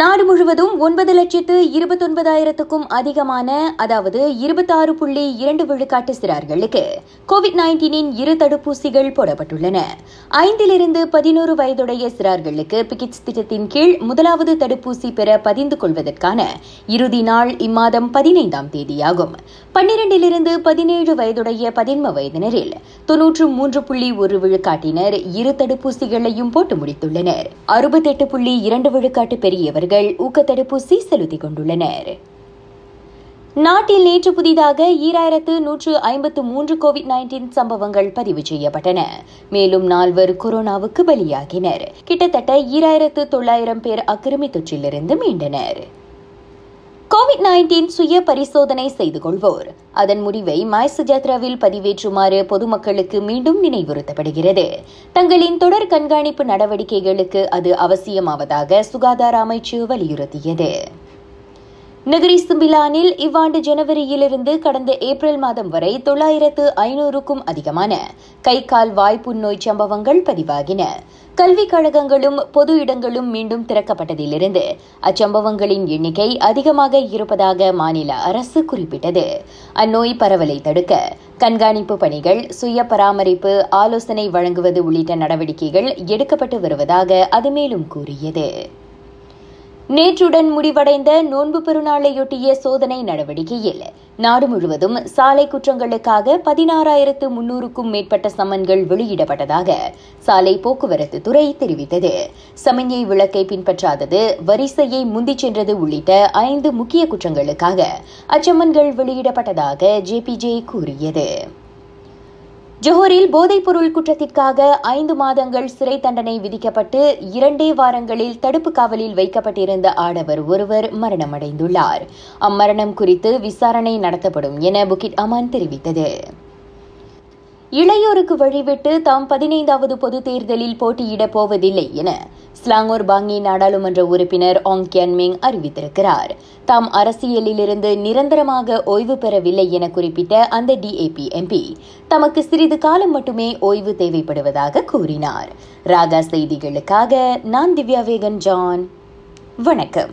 நாடு முழுவதும் ஒன்பது லட்சத்து இருபத்தொன்பதாயிரத்துக்கும் அதிகமான அதாவது இருபத்தாறு புள்ளி இரண்டு விழுக்காட்டு சிறார்களுக்கு கோவிட் நைன்டீனின் இரு தடுப்பூசிகள் போடப்பட்டுள்ளன. ஐந்திலிருந்து பதினோரு வயதுடைய சிறார்களுக்கு பிகிட்ஸ் திட்டத்தின் கீழ் முதலாவது தடுப்பூசி பெற பதிந்து கொள்வதற்கான இறுதி நாள் இம்மாதம் பதினைந்தாம் தேதியாகும். பன்னிரண்டிலிருந்து பதினேழு வயதுடைய பதின்ம வயதினரில் தொன்னூற்று மூன்று புள்ளி ஒரு விழுக்காட்டினர் இரு தடுப்பூசிகளையும் போட்டு முடித்துள்ளனர். அறுபத்தெட்டு புள்ளி இரண்டு விழுக்காட்டு பெரியவர் பெரியவர்கள் ஊக்க தடுப்பூசி செலுத்திக் கொண்டுள்ளனர். நாட்டில் நேற்று புதிதாக ஈராயிரத்து நூற்று ஐம்பத்து மூன்று கோவிட் நைன்டீன் சம்பவங்கள் பதிவு செய்யப்பட்டன. மேலும் நால்வர் கொரோனாவுக்கு பலியாகினர். கிட்டத்தட்ட ஈராயிரத்து தொள்ளாயிரம் பேர் அக்கிரமி தொற்றிலிருந்து மீண்டனர். கோவிட் நைன்டீன் சுய பரிசோதனை செய்து கொள்வோர். அதன் முடிவை மாய் சுஜாத்ராவில் பதிவேற்றுமாறு பொதுமக்களுக்கு மீண்டும் நினைவுறுத்தப்படுகிறது. தங்களின் தொடர் கண்காணிப்பு நடவடிக்கைகளுக்கு அது அவசியமாவதாக சுகாதார அமைச்சு வலியுறுத்தியது. நகரி சிம்பிலானில் இவ்வாண்டு ஜனவரியிலிருந்து கடந்த ஏப்ரல் மாதம் வரை தொள்ளாயிரத்து ஐநூறுக்கும் அதிகமான கை கால் வாய்ப்புண்ணோய் சம்பவங்கள் பதிவாகின. கல்விக் கழகங்களும் பொது இடங்களும் மீண்டும் திறக்கப்பட்டதிலிருந்து அச்சம்பவங்களின் எண்ணிக்கை அதிகமாக இருப்பதாக மாநில அரசு குறிப்பிட்டது. அந்நோய் பரவலை தடுக்க கண்காணிப்பு பணிகள் சுய பராமரிப்பு ஆலோசனை வழங்குவது உள்ளிட்ட நடவடிக்கைகள் எடுக்கப்பட்டு வருவதாக அது மேலும் கூறியது. நேற்றுடன் முடிவடைந்த நோன்பு பெருநாளையொட்டிய சோதனை நடவடிக்கையில் நாடு முழுவதும் சாலை குற்றங்களுக்காக பதினாறாயிரத்து முன்னூறுக்கும் மேற்பட்ட சம்மன்கள் வெளியிடப்பட்டதாக சாலை போக்குவரத்து துறை தெரிவித்தது. சமஞ்சை விளக்கை பின்பற்றாதது வரிசையை முந்திச் சென்றது உள்ளிட்ட ஐந்து முக்கிய குற்றங்களுக்காக அச்சம்மன்கள் வெளியிடப்பட்டதாக ஜேபிஜே கூறியது. ஜோஹரில் போதைப்பொருள் குற்றத்திற்காக ஐந்து மாதங்கள் சிறை தண்டனை விதிக்கப்பட்டு இரண்டே வாரங்களில் தடுப்பு காவலில் வைக்கப்பட்டிருந்த ஆடவர் ஒருவர் மரணமடைந்துள்ளார். அம்மரணம் குறித்து விசாரணை நடத்தப்படும் என புகிட் அமான் தெரிவித்தது. இளையோருக்கு வழிவிட்டு தாம் பதினைந்தாவது பொதுத் தேர்தலில் போட்டியிடப் போவதில்லை என ஸ்லாங்கோர் பாங்கி நாடாளுமன்ற உறுப்பினர் ஆங் கியன்மிங் அறிவித்திருக்கிறார். தாம் அரசியலிலிருந்து நிரந்தரமாக ஓய்வு பெறவில்லை என குறிப்பிட்ட அந்த டிஏபி எம்பி தமக்கு சிறிது காலம் மட்டுமே ஓய்வு தேவைப்படுவதாக கூறினார். ராகா செய்திகளுக்காக நான் திவ்யா வேகன் ஜான் வணக்கம்.